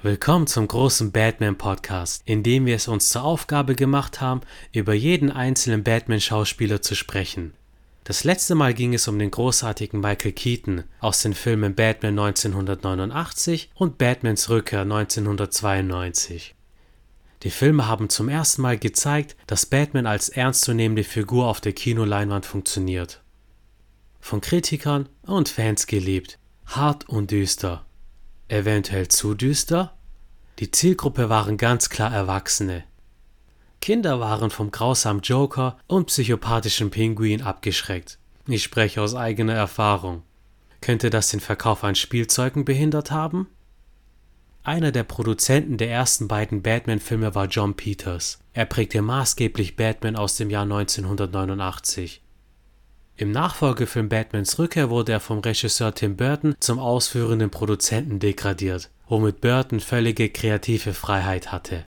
Willkommen zum großen Batman Podcast, in dem wir es uns zur Aufgabe gemacht haben, über jeden einzelnen Batman-Schauspieler zu sprechen. Das letzte Mal ging es um den großartigen Michael Keaton aus den Filmen Batman 1989 und Batmans Rückkehr 1992. Die Filme haben zum ersten Mal gezeigt, dass Batman als ernstzunehmende Figur auf der Kinoleinwand funktioniert. Von Kritikern und Fans geliebt, hart und düster Eventuell zu düster? Die Zielgruppe waren ganz klar Erwachsene. Kinder waren vom grausamen Joker und psychopathischen Pinguin abgeschreckt. Ich spreche aus eigener Erfahrung. Könnte das den Verkauf an Spielzeugen behindert haben? Einer der Produzenten der ersten beiden Batman-Filme war John Peters. Er prägte maßgeblich Batman aus dem Jahr 1989. Im Nachfolgefilm Batmans Rückkehr wurde er vom Regisseur Tim Burton zum ausführenden Produzenten degradiert, womit Burton völlige kreative Freiheit hatte.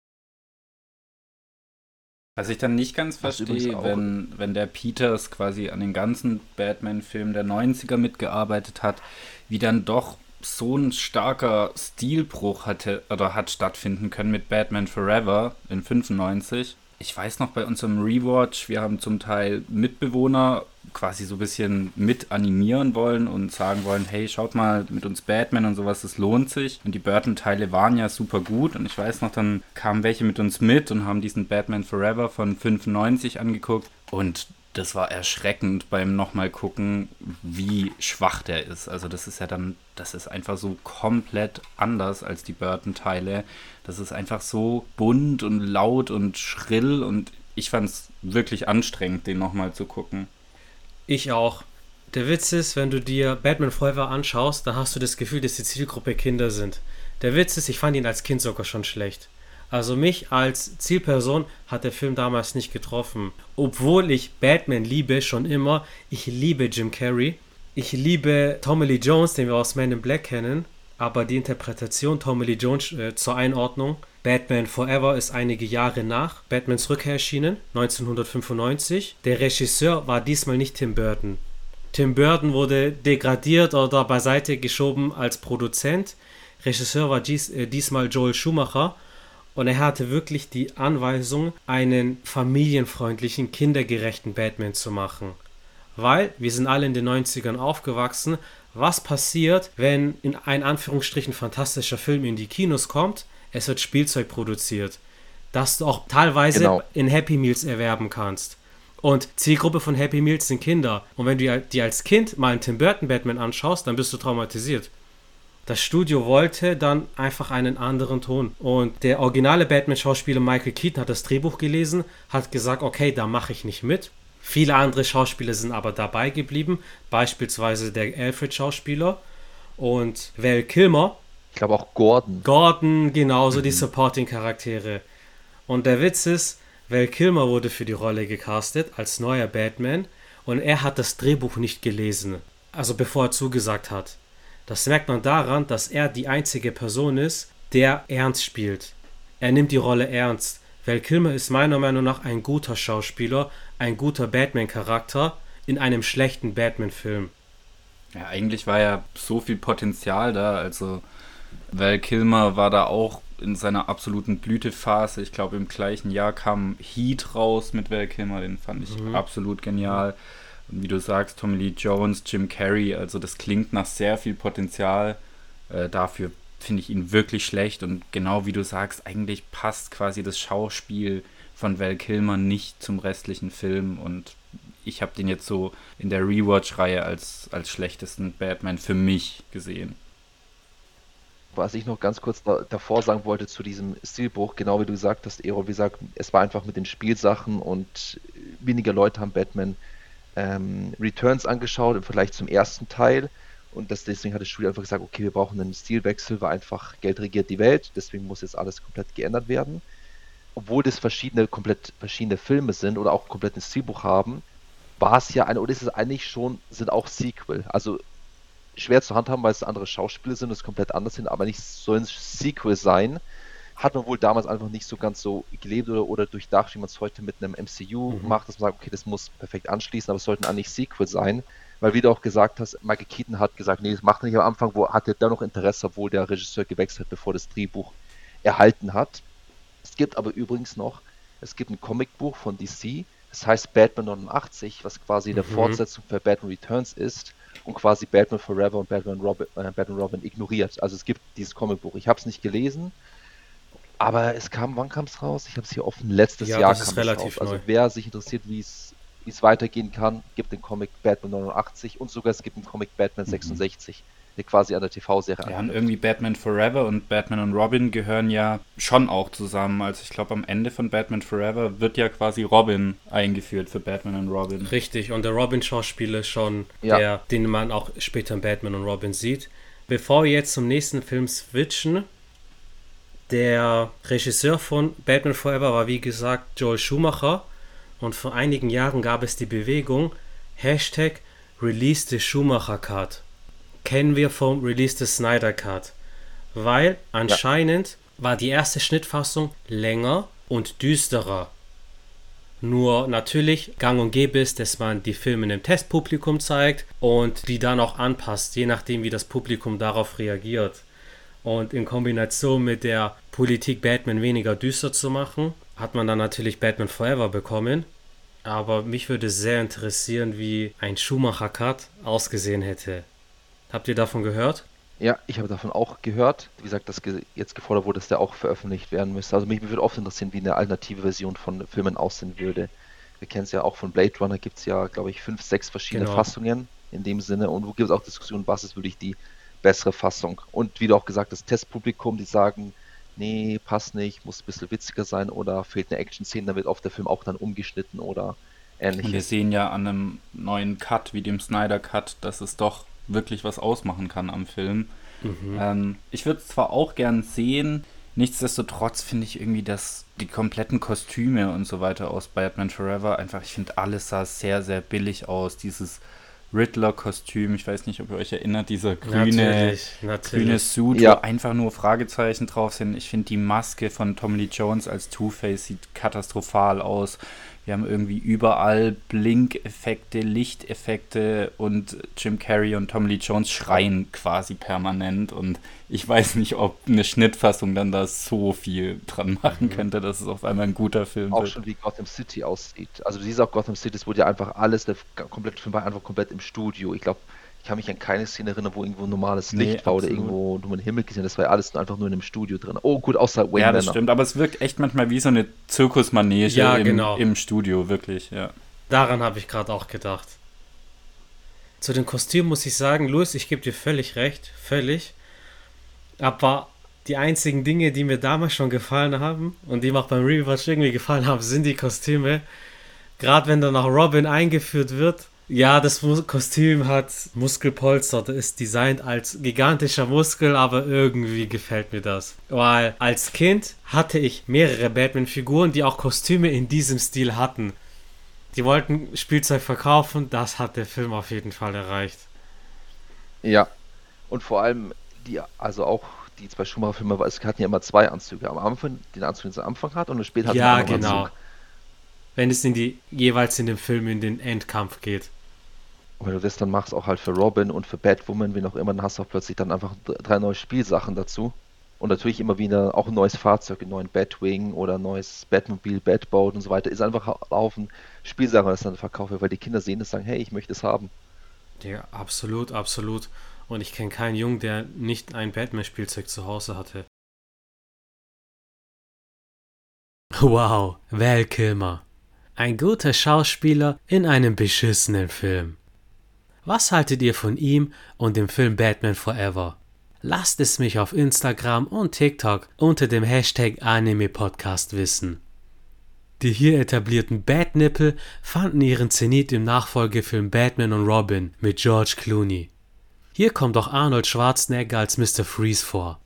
Was ich dann nicht ganz verstehe, wenn, wenn der Peters quasi an den ganzen Batman-Filmen der 90er mitgearbeitet hat, wie dann doch so ein starker Stilbruch hatte oder hat stattfinden können mit Batman Forever in 95 ich weiß noch bei unserem Rewatch, wir haben zum Teil Mitbewohner quasi so ein bisschen mit animieren wollen und sagen wollen, hey, schaut mal mit uns Batman und sowas, das lohnt sich. Und die Burton-Teile waren ja super gut und ich weiß noch, dann kamen welche mit uns mit und haben diesen Batman Forever von 95 angeguckt und das war erschreckend beim nochmal gucken, wie schwach der ist. Also das ist ja dann, das ist einfach so komplett anders als die Burton-Teile. Das ist einfach so bunt und laut und schrill und ich fand es wirklich anstrengend, den nochmal zu gucken. Ich auch. Der Witz ist, wenn du dir Batman Forever anschaust, dann hast du das Gefühl, dass die Zielgruppe Kinder sind. Der Witz ist, ich fand ihn als Kind sogar schon schlecht. Also mich als Zielperson hat der Film damals nicht getroffen. Obwohl ich Batman liebe, schon immer. Ich liebe Jim Carrey. Ich liebe Tommy Lee Jones, den wir aus Man in Black kennen. Aber die Interpretation Tommy Lee Jones äh, zur Einordnung. Batman Forever ist einige Jahre nach Batmans Rückkehr erschienen, 1995. Der Regisseur war diesmal nicht Tim Burton. Tim Burton wurde degradiert oder beiseite geschoben als Produzent. Regisseur war dies, äh, diesmal Joel Schumacher und er hatte wirklich die Anweisung, einen familienfreundlichen, kindergerechten Batman zu machen. Weil wir sind alle in den 90ern aufgewachsen. Was passiert, wenn in ein Anführungsstrichen fantastischer Film in die Kinos kommt? Es wird Spielzeug produziert, das du auch teilweise genau. in Happy Meals erwerben kannst. Und Zielgruppe von Happy Meals sind Kinder. Und wenn du dir als Kind mal einen Tim Burton Batman anschaust, dann bist du traumatisiert. Das Studio wollte dann einfach einen anderen Ton. Und der originale Batman-Schauspieler Michael Keaton hat das Drehbuch gelesen, hat gesagt, okay, da mache ich nicht mit. Viele andere Schauspieler sind aber dabei geblieben, beispielsweise der Alfred-Schauspieler und Val Kilmer. Ich glaube auch Gordon. Gordon, genauso mhm. die Supporting-Charaktere. Und der Witz ist, Val Kilmer wurde für die Rolle gecastet als neuer Batman und er hat das Drehbuch nicht gelesen, also bevor er zugesagt hat. Das merkt man daran, dass er die einzige Person ist, der ernst spielt. Er nimmt die Rolle ernst. Val Kilmer ist meiner Meinung nach ein guter Schauspieler, ein guter Batman-Charakter in einem schlechten Batman-Film. Ja, eigentlich war ja so viel Potenzial da. Also Val Kilmer war da auch in seiner absoluten Blütephase. Ich glaube, im gleichen Jahr kam Heat raus mit Val Kilmer, den fand ich mhm. absolut genial. Mhm. Und wie du sagst, Tommy Lee Jones, Jim Carrey, also das klingt nach sehr viel Potenzial. Äh, dafür finde ich ihn wirklich schlecht und genau wie du sagst, eigentlich passt quasi das Schauspiel von Val Kilmer nicht zum restlichen Film und ich habe den jetzt so in der Rewatch-Reihe als, als schlechtesten Batman für mich gesehen. Was ich noch ganz kurz da, davor sagen wollte zu diesem Stilbruch, genau wie du gesagt hast, Erol, wie gesagt, es war einfach mit den Spielsachen und weniger Leute haben Batman ähm, Returns angeschaut im Vergleich zum ersten Teil. Und das, deswegen hat das Studio einfach gesagt, okay, wir brauchen einen Stilwechsel, weil einfach Geld regiert die Welt. Deswegen muss jetzt alles komplett geändert werden. Obwohl das verschiedene, komplett verschiedene Filme sind oder auch komplett ein Stilbuch haben, war es ja eine, oder ist es eigentlich schon, sind auch Sequel. Also schwer zu handhaben, weil es andere Schauspieler sind und es komplett anders sind, aber nicht sollen Sequel sein hat man wohl damals einfach nicht so ganz so gelebt oder, oder durchdacht, wie man es heute mit einem MCU mhm. macht, dass man sagt, okay, das muss perfekt anschließen, aber es sollten eigentlich Sequel sein. Weil wie du auch gesagt hast, Michael Keaton hat gesagt, nee, das macht er nicht am Anfang, wo hatte er noch Interesse, obwohl der Regisseur gewechselt hat, bevor das Drehbuch erhalten hat. Es gibt aber übrigens noch, es gibt ein Comicbuch von DC, das heißt Batman 89, was quasi mhm. eine Fortsetzung für Batman Returns ist und quasi Batman Forever und Batman Robin, äh, Batman Robin ignoriert. Also es gibt dieses Comicbuch. Ich habe es nicht gelesen, aber es kam, wann kam es raus? Ich habe es hier offen, letztes ja, Jahr kam es raus. Also wer sich interessiert, wie es wie es weitergehen kann, gibt den Comic Batman 89 und sogar es gibt einen Comic Batman 66, mhm. der quasi an der TV-Serie Ja, und irgendwie Batman Forever und Batman und Robin gehören ja schon auch zusammen. Also ich glaube, am Ende von Batman Forever wird ja quasi Robin eingeführt für Batman und Robin. Richtig, und der Robin-Schauspieler schon, ja. der, den man auch später in Batman und Robin sieht. Bevor wir jetzt zum nächsten Film switchen, der Regisseur von Batman Forever war wie gesagt Joel Schumacher und vor einigen Jahren gab es die Bewegung Hashtag Release the Schumacher Cut. Kennen wir vom Release the Snyder Cut. Weil anscheinend ja. war die erste Schnittfassung länger und düsterer. Nur natürlich gang und gäbe ist, dass man die Filme einem Testpublikum zeigt und die dann auch anpasst, je nachdem wie das Publikum darauf reagiert. Und in Kombination mit der Politik Batman weniger düster zu machen, hat man dann natürlich Batman Forever bekommen. Aber mich würde sehr interessieren, wie ein Schumacher-Cut ausgesehen hätte. Habt ihr davon gehört? Ja, ich habe davon auch gehört. Wie gesagt, dass jetzt gefordert wurde, dass der auch veröffentlicht werden müsste. Also mich würde oft interessieren, wie eine alternative Version von Filmen aussehen würde. Wir kennen es ja auch von Blade Runner, gibt es ja, glaube ich, fünf, sechs verschiedene genau. Fassungen in dem Sinne. Und wo gibt es auch Diskussionen, was ist wirklich die bessere Fassung? Und wie du auch gesagt hast, Testpublikum, die sagen, nee, passt nicht, muss ein bisschen witziger sein oder fehlt eine Action-Szene, dann wird oft der Film auch dann umgeschnitten oder ähnliches. Wir sehen ja an einem neuen Cut, wie dem Snyder-Cut, dass es doch wirklich was ausmachen kann am Film. Mhm. Ähm, ich würde es zwar auch gern sehen, nichtsdestotrotz finde ich irgendwie, dass die kompletten Kostüme und so weiter aus Batman Forever einfach, ich finde, alles sah sehr, sehr billig aus. Dieses Riddler-Kostüm. Ich weiß nicht, ob ihr euch erinnert, dieser grüne, natürlich, natürlich. grüne Suit, ja. wo einfach nur Fragezeichen drauf sind. Ich finde die Maske von Tom Lee Jones als Two-Face sieht katastrophal aus. Wir haben irgendwie überall Blinkeffekte, Lichteffekte und Jim Carrey und Tom Lee Jones schreien quasi permanent und ich weiß nicht, ob eine Schnittfassung dann da so viel dran machen mhm. könnte, dass es auf einmal ein guter Film auch wird. Auch schon wie Gotham City aussieht. Also du siehst auch Gotham City, es wurde ja einfach alles, der komplette Film war einfach komplett im Studio. Ich glaube, kann mich an keine Szene erinnern, wo irgendwo normales Licht nee, war oder irgendwo nur ein Himmel gesehen. Das war ja alles einfach nur in einem Studio drin. Oh, gut, außer Wayne Ja, das Manor. stimmt, aber es wirkt echt manchmal wie so eine Zirkusmanege ja, im, genau. im Studio, wirklich, ja. Daran habe ich gerade auch gedacht. Zu den Kostümen muss ich sagen, Louis, ich gebe dir völlig recht, völlig. Aber die einzigen Dinge, die mir damals schon gefallen haben und die mir auch beim Rewatch irgendwie gefallen haben, sind die Kostüme. Gerade wenn dann auch Robin eingeführt wird ja, das Kostüm hat Muskelpolster, das ist designt als gigantischer Muskel, aber irgendwie gefällt mir das. Weil als Kind hatte ich mehrere Batman-Figuren, die auch Kostüme in diesem Stil hatten. Die wollten Spielzeug verkaufen, das hat der Film auf jeden Fall erreicht. Ja, und vor allem die, also auch die zwei Schumacher-Filme, es hatten ja immer zwei Anzüge. Am Anfang, den Anzug, den am Anfang hat, und später hat ja, genau. Anzug. Wenn es in die, jeweils in dem Film in den Endkampf geht. Wenn du das dann machst, auch halt für Robin und für Batwoman, wie noch immer, dann hast du auch plötzlich dann einfach drei neue Spielsachen dazu. Und natürlich immer wieder auch ein neues Fahrzeug, ein neues Batwing oder ein neues Batmobil, Batboat und so weiter. Ist einfach ein Haufen Spielsachen, das dann verkauft wird, weil die Kinder sehen das sagen, hey, ich möchte es haben. Ja, absolut, absolut. Und ich kenne keinen Jungen, der nicht ein Batman-Spielzeug zu Hause hatte. Wow, Val Kilmer. Ein guter Schauspieler in einem beschissenen Film. Was haltet ihr von ihm und dem Film Batman Forever? Lasst es mich auf Instagram und TikTok unter dem Hashtag AnimePodcast wissen. Die hier etablierten Batnippel fanden ihren Zenit im Nachfolgefilm Batman und Robin mit George Clooney. Hier kommt auch Arnold Schwarzenegger als Mr. Freeze vor.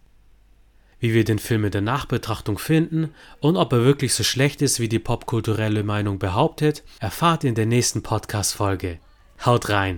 Wie wir den Film in der Nachbetrachtung finden und ob er wirklich so schlecht ist, wie die popkulturelle Meinung behauptet, erfahrt ihr in der nächsten Podcast-Folge. Haut rein!